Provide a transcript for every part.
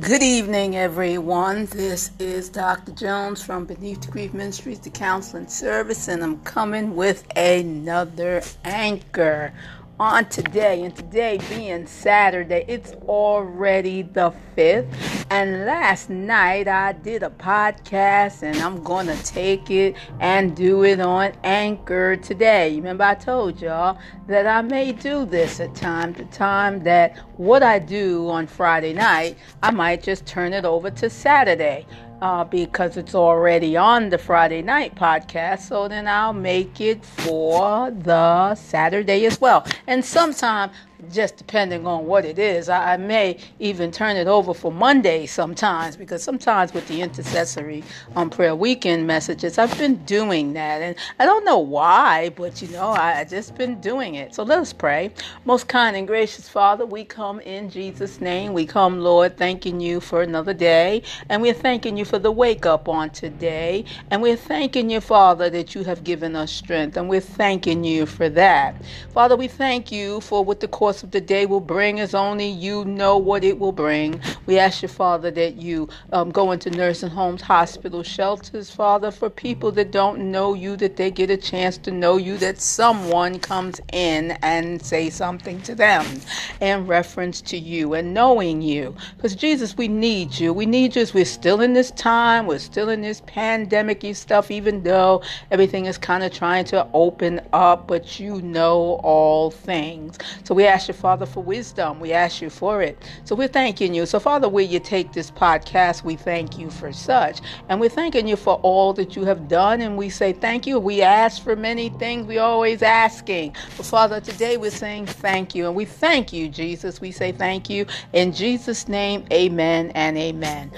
Good evening, everyone. This is Dr. Jones from Beneath the Grief Ministries, the counseling service, and I'm coming with another anchor on today. And today being Saturday, it's already the 5th. And last night I did a podcast, and I'm to take it and do it on Anchor today. Remember, I told y'all that I may do this at time to time, that what I do on Friday night, I might just turn it over to Saturday uh, because it's already on the Friday night podcast. So then I'll make it for the Saturday as well. And sometime just depending on what it is. I, I, may even turn it over for Monday sometimes because sometimes with the intercessory on um, prayer weekend messages, I've been doing that. And I don't know why, but you know, I, just been doing it. So let us pray. Most kind and gracious Father, we come in Jesus' name. We come, Lord, thanking you for another day. And we're thanking you for the wake up on today. And we're thanking you, Father, that you have given us strength. And we're thanking you for that. Father, we thank you for what the course of the day will bring as only you know what it will bring. We ask you, Father, that you um, go into nursing homes, hospitals, shelters, Father, for people that don't know you, that they get a chance to know you, that someone comes in and say something to them in reference to you and knowing you. Because, Jesus, we need you. We need you we're still in this time, we're still in this pandemic stuff, even though everything is kind of trying to open up, but you know all things. So we ask ask you, Father, for wisdom. We ask you for it. So we're thanking you. So, Father, where you take this podcast, we thank you for such. And we're thanking you for all that you have done. And we say thank you. We ask for many things. We always asking. But Father, today we're saying thank you. And we thank you, Jesus. We say thank you. In Jesus' name, amen and amen.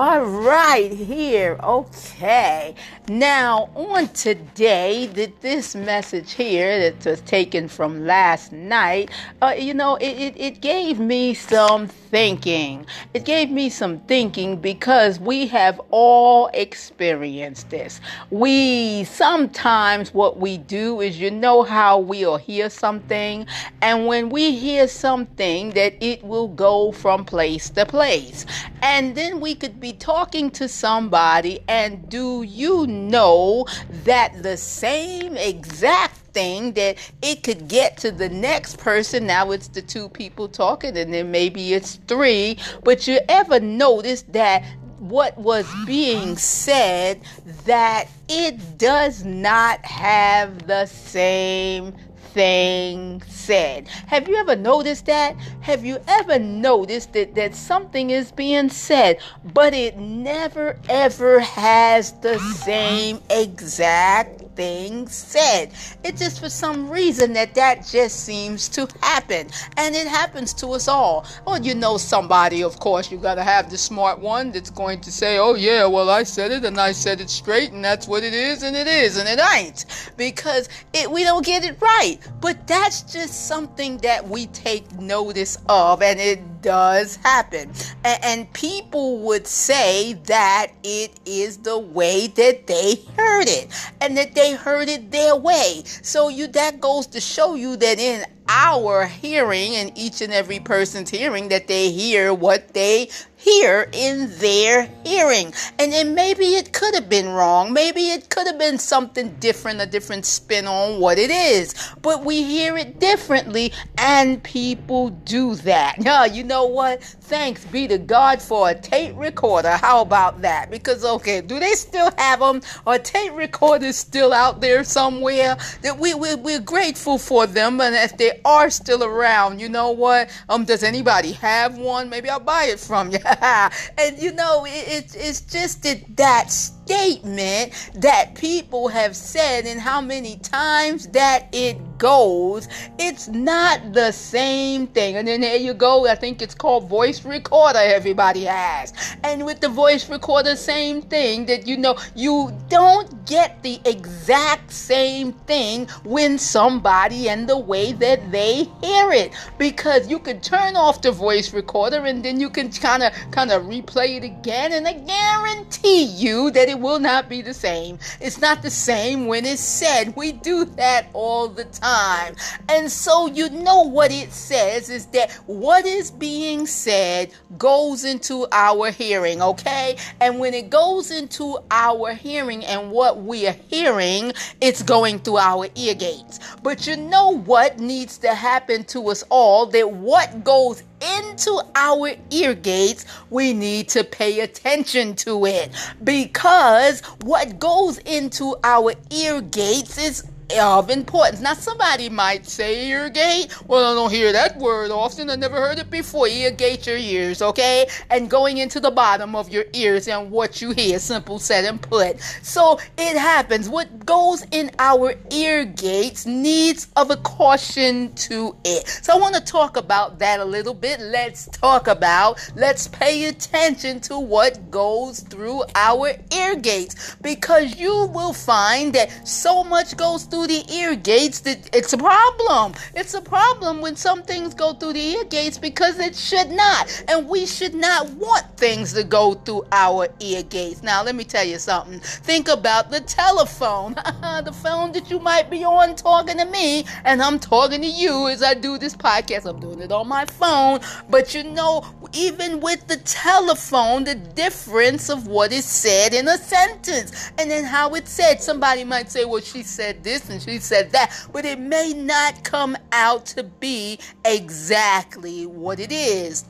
All right, here. Okay. Now, on today, that this message here that was taken from last night, uh, you know, it, it, it gave me some thinking. It gave me some thinking because we have all experienced this. We sometimes, what we do is, you know, how we'll hear something, and when we hear something, that it will go from place to place. And then we could be talking to somebody, and do you know that the same exact thing that it could get to the next person. Now it's the two people talking, and then maybe it's three. But you ever notice that what was being said that it does not have the same thing said. Have you ever noticed that? Have you ever noticed that, that something is being said, but it never ever has the same exact thing said? It's just for some reason that that just seems to happen. And it happens to us all. Well, you know somebody, of course, you got to have the smart one that's going to say, oh, yeah, well, I said it and I said it straight and that's what it is and it is and it ain't. Because it, we don't get it right. But that's just something that we take notice of, and it does happen. And, and, people would say that it is the way that they heard it, and that they heard it their way. So you that goes to show you that in our hearing and each and every person's hearing that they hear what they hear in their hearing. And then maybe it could have been wrong. Maybe it could have been something different, a different spin on what it is. But we hear it differently, and people do that. Yeah, you know what? Thanks be to God for a tape recorder. How about that? Because, okay, do they still have them? Are tape recorders still out there somewhere? That we, we, we're grateful for them, and if they are still around, you know what? Um, does anybody have one? Maybe I'll buy it from you. and you know, it, it's just that statement that people have said and how many times that it goes, it's not the same thing. And then there you go. I think it's called voice recorder, everybody has. And with the voice recorder, same thing that you know, you don't get the exact same thing when somebody and the way that they hear it. Because you can turn off the voice recorder and then you can kind of kind of replay it again. And I guarantee you that it will not be the same. It's not the same when it's said. We do that all the time time. And so you know what it says is that what is being said goes into our hearing, okay? And when it goes into our hearing and what we are hearing, it's going through our ear gates. But you know what needs to happen to us all that what goes into our ear gates, we need to pay attention to it. Because what goes into our ear gates is of importance. Now, somebody might say ear gate. Well, I don't hear that word often. I never heard it before. Ear gate your ears, okay? And going into the bottom of your ears and what you hear. Simple said and put. So it happens. What goes in our ear gates needs of a caution to it. So I want to talk about that a little bit. Let's talk about, let's pay attention to what goes through our ear gates because you will find that so much goes through through the ear gates, it's a problem. It's a problem when some things go through the ear gates because it should not. And we should not want things to go through our ear gates. Now, let me tell you something. Think about the telephone, the phone that you might be on talking to me, and I'm talking to you as I do this podcast. I'm doing it on my phone. But you know, even with the telephone, the difference of what is said in a sentence and then how it's said. Somebody might say, well, she said this and she said that, but it may not come out to be exactly what it is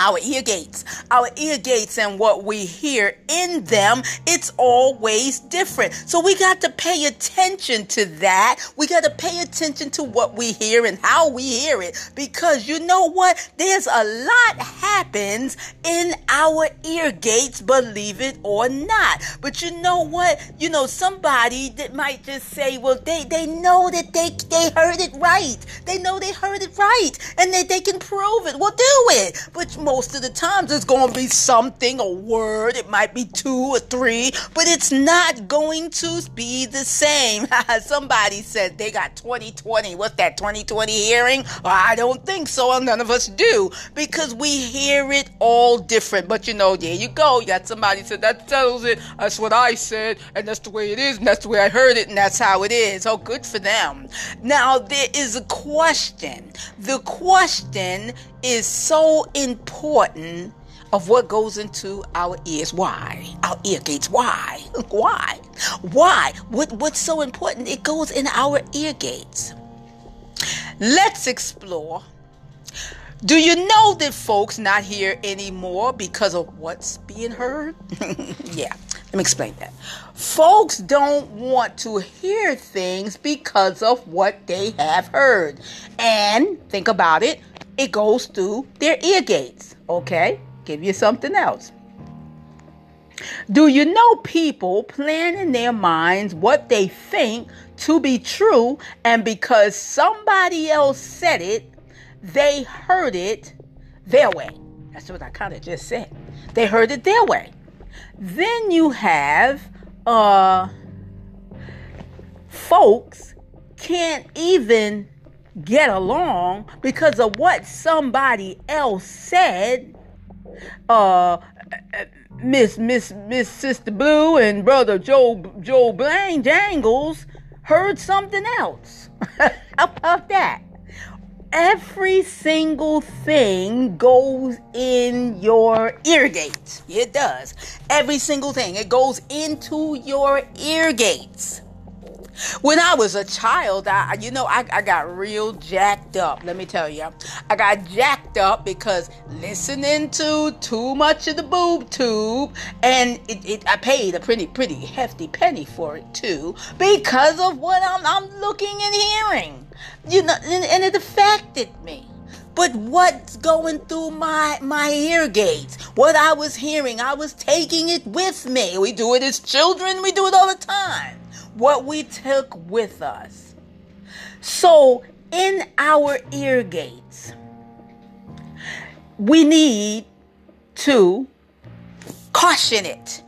our ear gates, our ear gates and what we hear in them, it's always different. So we got to pay attention to that. We got to pay attention to what we hear and how we hear it because you know what? There's a lot happens in our ear gates, believe it or not. But you know what? You know, somebody that might just say, well, they, they know that they, they heard it right. They know they heard it right and that they can prove it. Well, do it. But most of the times it's going to be something, a word. It might be two or three, but it's not going to be the same. Somebody said they got 2020. What's that, 2020 hearing? I don't think so. None of us do because we hear it all different. But you know, there you go. You got somebody said that settles it. That's what I said, and that's the way it is, and that's the way I heard it, and that's how it is. Oh, good for them. Now, there is a question. The question is so important of what goes into our ears. Why? Our ear gates. Why? Why? Why? What, what's so important? It goes in our ear gates. Let's explore. Do you know that folks not here anymore because of what's being heard? yeah, let me explain that. Folks don't want to hear things because of what they have heard. And think about it it goes through their ear gates. Okay, give you something else. Do you know people plan in their minds what they think to be true, and because somebody else said it, they heard it their way? That's what I kind of just said. They heard it their way. Then you have uh folks can't even get along because of what somebody else said. Uh, Miss Miss Miss Sister Blue and Brother Joe Joe Blaine Jangles heard something else. About that? Every single thing goes in your ear gates. It does. Every single thing. It goes into your ear gates. When I was a child, I, you know, I, I got real jacked up. Let me tell you, I got jacked up because listening to too much of the boob tube, and it, it, I paid a pretty, pretty hefty penny for it too because of what I'm, I'm looking and hearing. You know, and, and it affected me but what's going through my my ear gates what i was hearing i was taking it with me we do it as children we do it all the time what we took with us. So, in our ear gates, we need to caution it.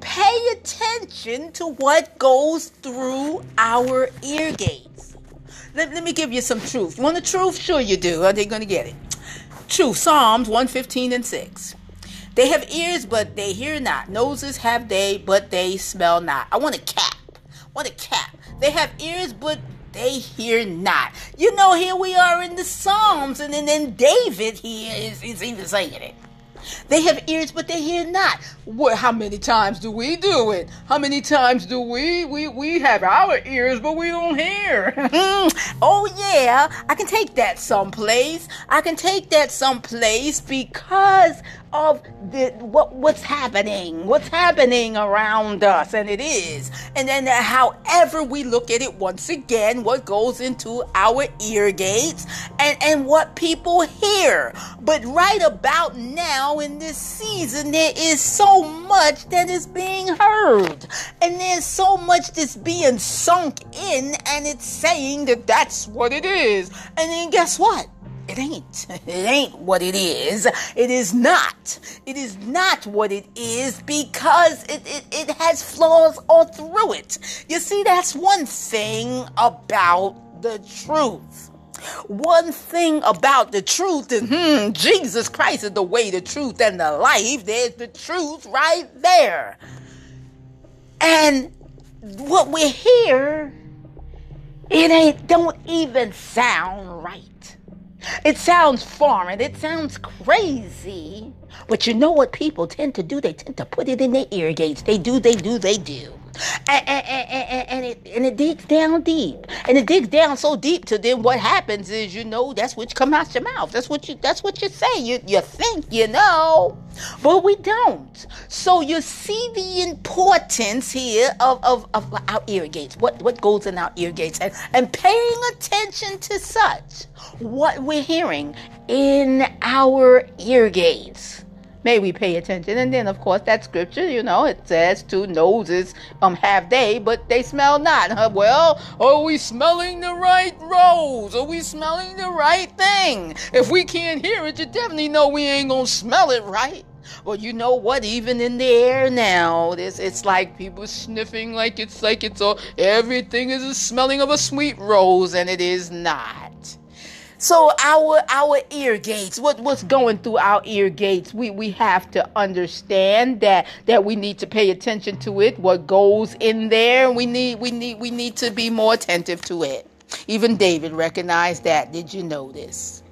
Pay attention to what goes through our ear gates. Let, let me give you some truth. You want the truth? Sure, you do. Are they going to get it? Truth. Psalms 115 and 6. They have ears, but they hear not. Noses have they, but they smell not. I want a cat. What a cap. They have ears, but they hear not. You know, here we are in the Psalms, and then, David here is, is even saying it. They have ears, but they hear not. What, how many times do we do it? How many times do we we we have our ears, but we don't hear? oh yeah, I can take that someplace. I can take that someplace because of the what what's happening, what's happening around us, and it is. And then, uh, however we look at it, once again, what goes into our ear gates and and what people hear. But right about now in this season, there is so much that is being heard, and there's so much that's being sunk in, and it's saying that that's what it is. And then guess what? It ain't. It ain't what it is. It is not. It is not what it is because it, it, it has flaws all through it. You see, that's one thing about the truth. One thing about the truth is, hmm, Jesus Christ is the way, the truth, and the life. There's the truth right there. And what we hear, it ain't don't even sound right. It sounds foreign, it sounds crazy. But you know what people tend to do? They tend to put it in their ear gates. They do, they do, they do. And, and, and, and, it, and it digs down deep. And it digs down so deep to then what happens is, you know, that's what come out your mouth. That's what you that's what you say. You you think you know. But we don't. So you see the importance here of, of, of our ear gates. What what goes in our ear gates and, and paying attention to such what we're hearing in our ear gates. May we pay attention. And then, of course, that scripture, you know, it says, Two noses um, have they, but they smell not. Huh? Well, are we smelling the right rose? Are we smelling the right thing? If we can't hear it, you definitely know we ain't to smell it right. Well, you know what? Even in the air now, it's, it's like people sniffing like it's like it's all everything is a smelling of a sweet rose, and it is not. So our our ear gates, what, what's going through our ear gates, we, we have to understand that that we need to pay attention to it, what goes in there. We need we need we need to be more attentive to it. Even David recognized that. Did you this?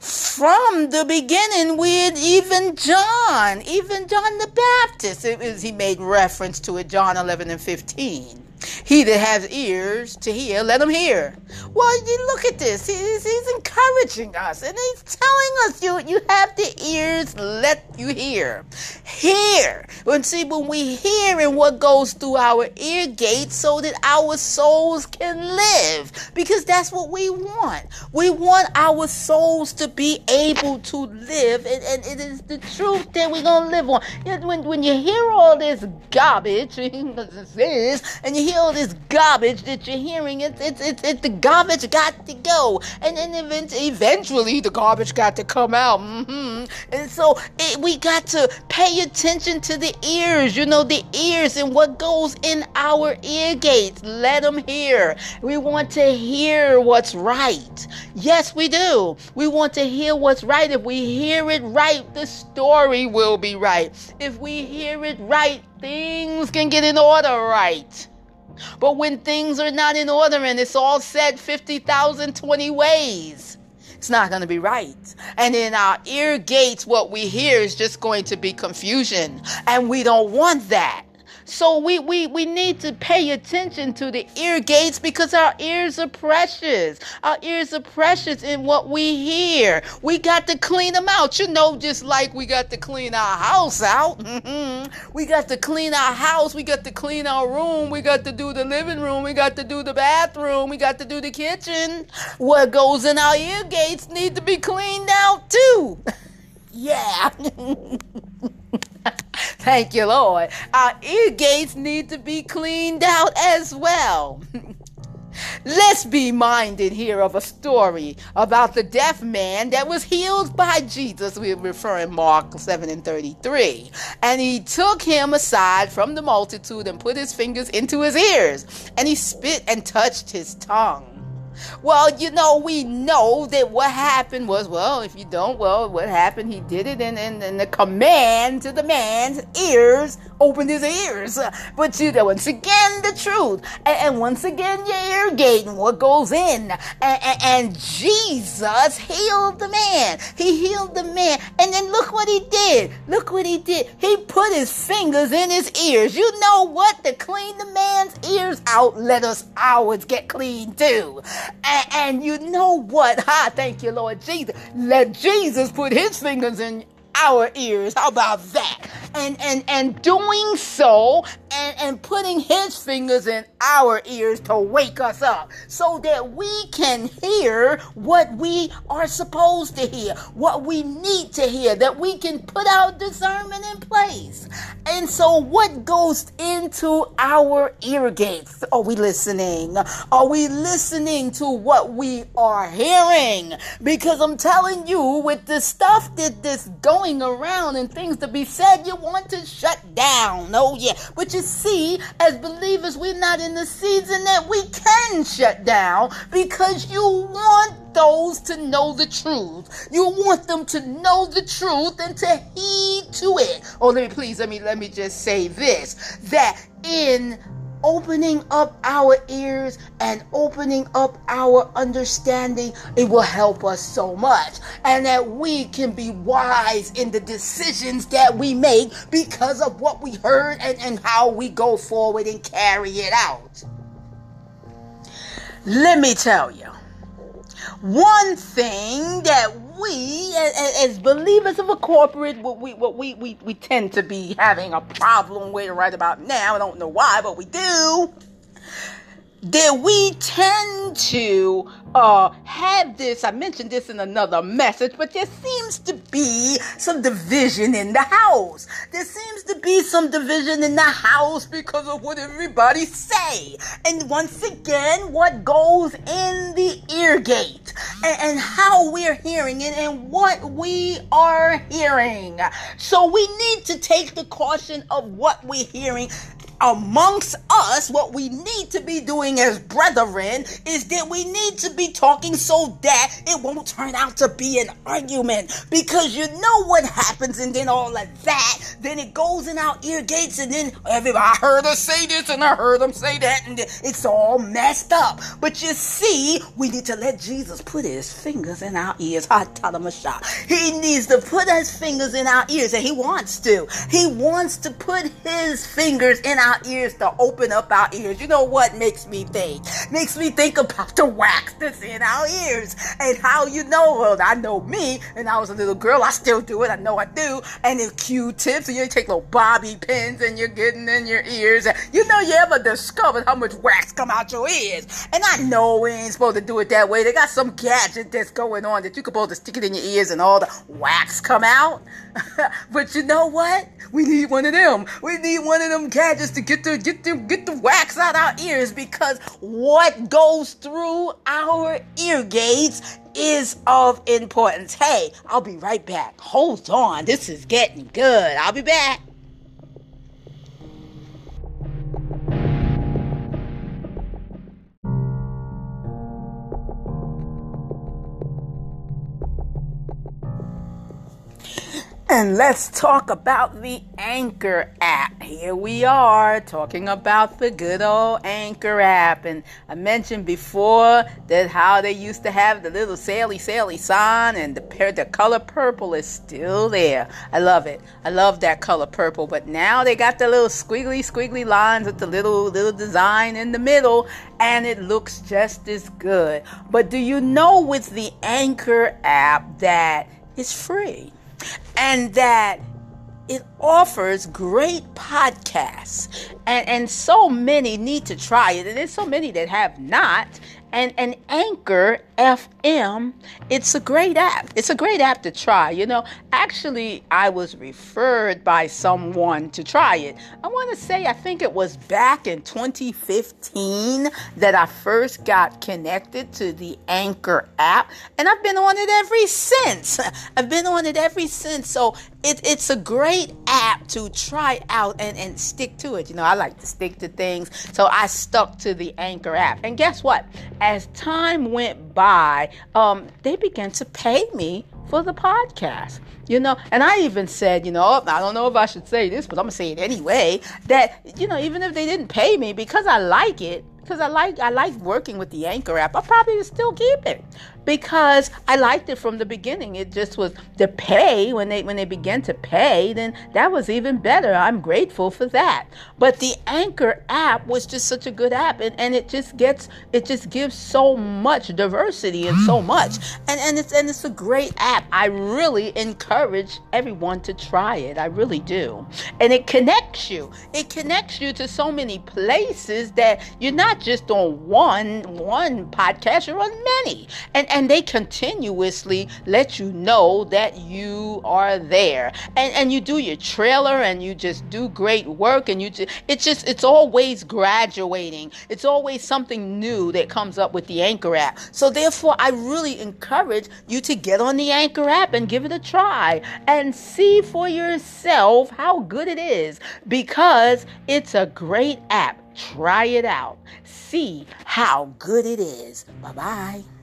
From the beginning, with even John, even John the Baptist, it was, he made reference to it, John 11 and 15. He that has ears to hear, let him hear. Well, you look at this. He's, he's encouraging us and he's telling us you, you have the ears, let you hear. Hear. When see when we hear and what goes through our ear gates so that our souls can live. Because that's what we want. We want our souls to be able to live. And, and it is the truth that we're gonna live on. When, when you hear all this garbage, and you hear all this garbage that you're hearing. It's it's it's, it's the garbage got to go, and then eventually the garbage got to come out. Mm-hmm. And so it, we got to pay attention to the ears. You know the ears and what goes in our ear gates. Let them hear. We want to hear what's right. Yes, we do. We want to hear what's right. If we hear it right, the story will be right. If we hear it right, things can get in order right. But when things are not in order and it's all said 50,020 ways, it's not going to be right. And in our ear gates, what we hear is just going to be confusion. And we don't want that. So we, we, we need to pay attention to the ear gates because our ears are precious. Our ears are precious in what we hear. We got to clean them out. You know, just like we got to clean our house out. Mm-hmm. we got to clean our house. We got to clean our room. We got to do the living room. We got to do the bathroom. We got to do the kitchen. What goes in our ear gates need to be cleaned out too. yeah. Thank you, Lord. Our ear gates need to be cleaned out as well. Let's be minded here of a story about the deaf man that was healed by Jesus. We're referring Mark 7 and 33. And he took him aside from the multitude and put his fingers into his ears, and he spit and touched his tongue. Well, you know, we know that what happened was, well, if you don't, well, what happened? He did it, and, and, and the command to the man's ears opened his ears. But you know, once again, the truth. And, and once again, your ear gate and what goes in. And, and, and Jesus healed the man. He healed the man. And then look what he did. Look what he did. He put his fingers in his ears. You know what? To clean the man's ears out, let us ours get clean too. And, and you know what? Ha, thank you, Lord Jesus. Let Jesus put his fingers in our ears. How about that? And and and doing so and, and putting his fingers in our ears to wake us up so that we can hear what we are supposed to hear, what we need to hear, that we can put our discernment in place. And so what goes into our ear gates? Are we listening? Are we listening to what we are hearing? Because I'm telling you, with the stuff that this going going around and things to be said, you want to shut down. Oh, yeah. But you see, as believers, we're not in the season that we can shut down because you want those to know the truth. You want them to know the truth and to heed to it. Oh, let me please let me let me just say this that in opening up our ears and opening up our understanding, it will help us so much. And that we can be wise in the decisions that we make because of what we heard and, and how we go forward and carry it out. Let me tell you, one thing that we as, believers of a corporate what we what we, we we tend to be having a problem with right about now. I don't know why but we do that we tend to uh, have this. I mentioned this in another message, but there seems to be some division in the house. There seems to be some division in the house because of what everybody say. And once again, what goes in the ear gate and, and how we're hearing it and what we are hearing. So we need to take the caution of what we're hearing amongst us, what we need to be doing as brethren is that we need to be talking so that it won't turn out to be an argument. Because you know what happens, and then all of that, then it goes in our ear gates, and then everybody, I heard her say this, and I heard them say that, and it's all messed up. But you see, we need to let Jesus put his fingers in our ears. I tell him a shot. He needs to put his fingers in our ears, and he wants to. He wants to put his fingers in our our ears to open up our ears. You know what makes me think? Makes me think about the wax that's in our ears and how you know. Well, I know me, and I was a little girl. I still do it. I know I do. And it's Q-tips, and you take little bobby pins, and you're getting in your ears. You know, you ever discovered how much wax come out your ears? And I know we ain't supposed to do it that way. They got some gadget that's going on that you can supposed to stick it in your ears, and all the wax come out. but you know what? We need one of them. We need one of them gadgets to get the get the get the wax out our ears because what goes through our ear gates is of importance. Hey, I'll be right back. Hold on. This is getting good. I'll be back. And let's talk about the Anchor app. Here we are talking about the good old Anchor app. And I mentioned before that how they used to have the little saily saily sign and the the color purple is still there. I love it. I love that color purple. But now they got the little squiggly squiggly lines with the little little design in the middle and it looks just as good. But do you know with the Anchor app that it's free? And that it offers great podcasts. And, and so many need to try it. And there's so many that have not. And an anchor FM, it's a great app. It's a great app to try. You know, actually, I was referred by someone to try it. I want to say, I think it was back in 2015 that I first got connected to the Anchor app, and I've been on it ever since. I've been on it ever since. So it, it's a great app to try out and, and stick to it. You know, I like to stick to things. So I stuck to the Anchor app. And guess what? As time went by, um, they began to pay me for the podcast. You know, and I even said, you know, I don't know if I should say this, but I'm gonna say it anyway. That you know, even if they didn't pay me because I like it, because I like I like working with the Anchor app, I probably would still keep it because I liked it from the beginning. It just was the pay when they when they began to pay, then that was even better. I'm grateful for that. But the Anchor app was just such a good app and, and it just gets it just gives so much diversity and so hmm. much. And and it's and it's a great app. I really encourage everyone to try it. I really do. And it connects you. It connects you to so many places that you're not just on one one podcast, you're on many. And and they continuously let you know that you are there. And and you do your trailer and you just do great work and you just it's just it's always graduating. It's always something new that comes up with the anchor app. So therefore i really encourage you to get on the anchor app and give it a try and see for yourself how good it is because it's a great app. Try it out. See how good it is. Bye bye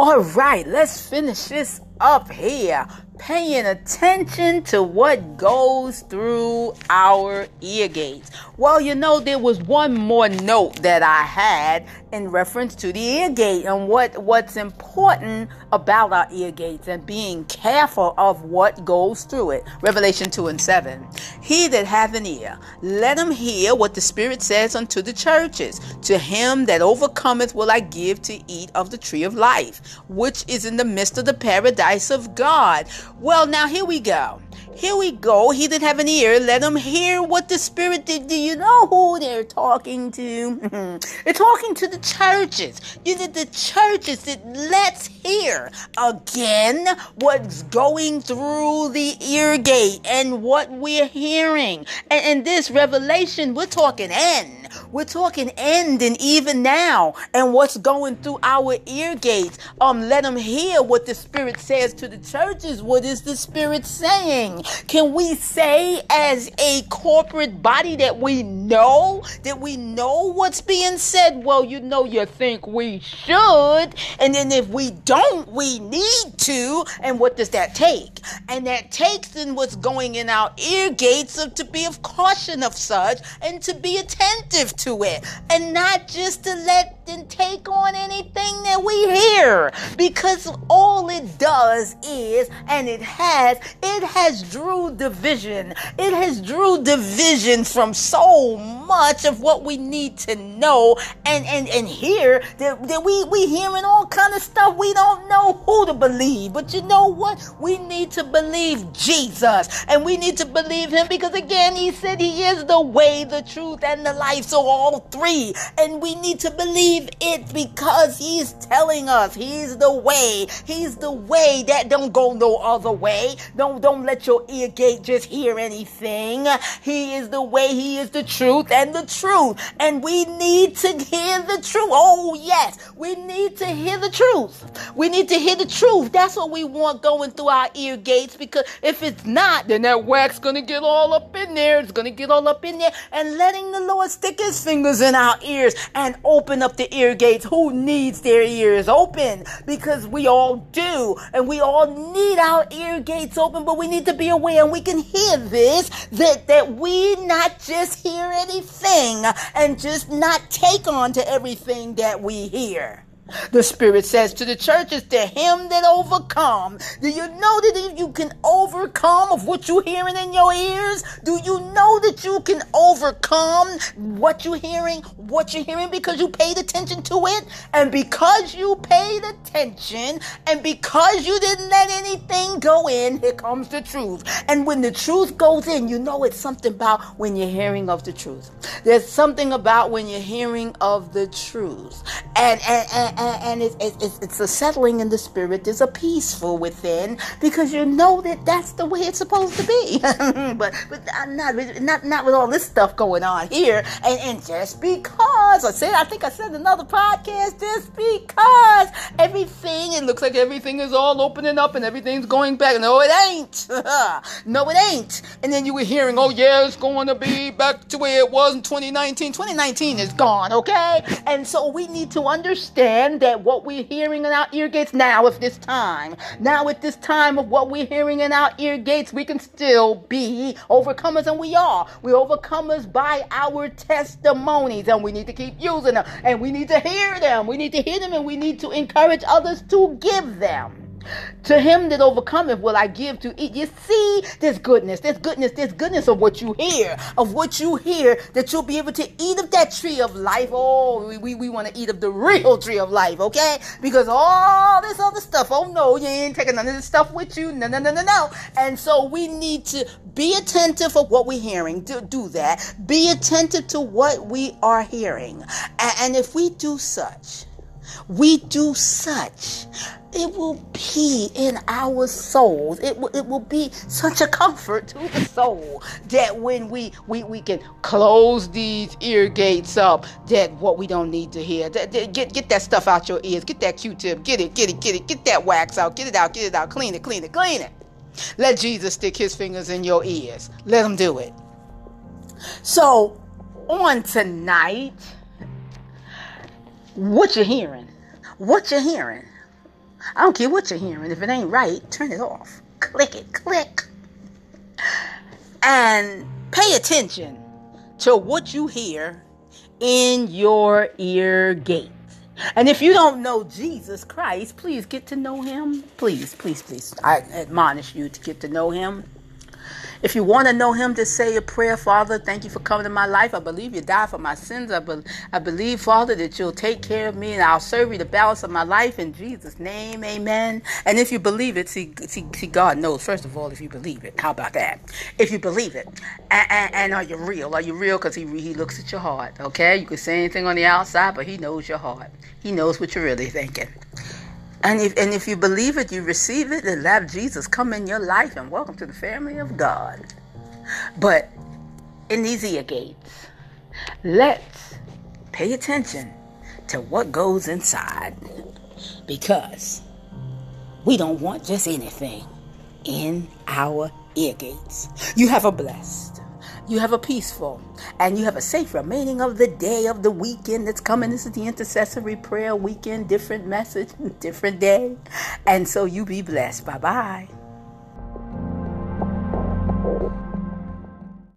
All right, let's finish this up here paying attention to what goes through our ear gates. Well, you know, there was one more note that I had in reference to the ear gate and what, what's important about our ear gates and being careful of what goes through it. Revelation 2 and 7. He that hath an ear, let him hear what the Spirit says unto the churches. To him that overcometh will I give to eat of the tree of life, which is in the midst of the paradise of God. Well, now here we go. Here we go. He that have an ear, let him hear what the Spirit did. Do you know who they're talking to? they're talking to the churches. You did the churches that let's hear again what's going through the ear gate and what we're hearing. And in this revelation, we're talking end. We're talking end and even now and what's going through our ear gates. Um, let them hear what the Spirit says to the churches. What is the Spirit saying? Can we say as a corporate body that we know that we know what's being said? Well, you know you think we should. And then if we don't, we need to. And what does that take? And that takes in what's going in our ear gates of to be of caution of such and to be attentive to it and not just to let and take on anything that we hear because all it does is and it has it has drew division. It has drew division from so much of what we need to know and and and hear that, that we we hearing all kind of stuff we don't know who to believe. But you know what? We need to believe jesus and we need to believe him because again he said he is the way the truth and the life so all three. And we need to believe it because He's telling us He's the way. He's the way that don't go no other way. Don't don't let your ear gate just hear anything. He is the way, He is the truth and the truth. And we need to hear the truth. Oh yes, we need to hear the truth. We need to hear the truth. That's what we want going through our ear gates because if it's not, then that wax gonna get all up in there. It's gonna get all up in there and letting the Lord stick his fingers in our ears and open up the ear gates. Who needs their ears open? Because we all do. And we all need our ear gates open, but we need to be aware and we can hear this that, that we not just hear anything and just not take on to everything that we hear. The Spirit says to the churches, to him that overcome. Do you know that if you can overcome of what you're hearing in your ears? Do you know that you can overcome what you're hearing, what you're hearing because you paid attention to it? And because you paid attention and because you didn't let anything go in, here comes the truth. And when the truth goes in, you know it's something about when you're hearing of the truth. There's something about when you're hearing of the truth. And, and, and and, it's, it's, it's a settling in the spirit. There's a peaceful within because you know that that's the way it's supposed to be. but but not not not with all this stuff going on here. And and just because I said, I think I said another podcast, just because everything it looks like everything is all opening up and everything's going back. No, it ain't. no, it ain't. And then you were hearing, oh yeah, it's going to be back to where it was in 2019. 2019 is gone, okay? And so we need to understand that what we're hearing in our ear gates now at this time, now at this time of what we're hearing in our ear gates, we can still be overcomers, and we are. We're overcomers by our testimonies, and we need to keep using them, and we need to hear them. We need to hear them, and we need to encourage others to give them. To him that overcometh will I give to eat. You see, this goodness, this goodness, this goodness of what you hear, of what you hear, that you'll be able to eat of that tree of life. Oh, we, we, we want to eat of the real tree of life, okay? Because all this other stuff, oh no, you ain't taking none of this stuff with you. No, no, no, no, no. And so we need to be attentive of what we're hearing. Do, do that. Be attentive to what we are hearing. and, and if we do such, we do such, it will be in our souls. It will, it will be such a comfort to the soul that when we, we, we can close these ear gates up, that what we don't need to hear, that, that, get, get that stuff out your ears, get that Q-tip, get it, get it, get it, get that wax out, get it out, get it out, clean it, clean it, clean it. Let Jesus stick his fingers in your ears. Let him do it. So, on tonight, what you're hearing? What you're hearing? I don't care what you're hearing. If it ain't right, turn it off. Click it, click. And pay attention to what you hear in your ear gate. And if you don't know Jesus Christ, please get to know him. Please, please, please. I admonish you to get to know him. If you want to know him, to say a prayer, Father, thank you for coming to my life. I believe you died for my sins. I, be- I believe, Father, that you'll take care of me and I'll serve you the balance of my life in Jesus' name. Amen. And if you believe it, see, see, see God knows, first of all, if you believe it. How about that? If you believe it. And, and, and are you real? Are you real? Because he, he looks at your heart, okay? You can say anything on the outside, but he knows your heart. He knows what you're really thinking. And if, and if you believe it, you receive it, and let Jesus come in your life and welcome to the family of God. But in these ear gates, let's pay attention to what goes inside because we don't want just anything in our ear gates. You have a blessed you have a peaceful and you have a safe remaining of the day of the weekend that's coming. This is the intercessory prayer weekend, different message, different day. And so you be blessed. Bye bye.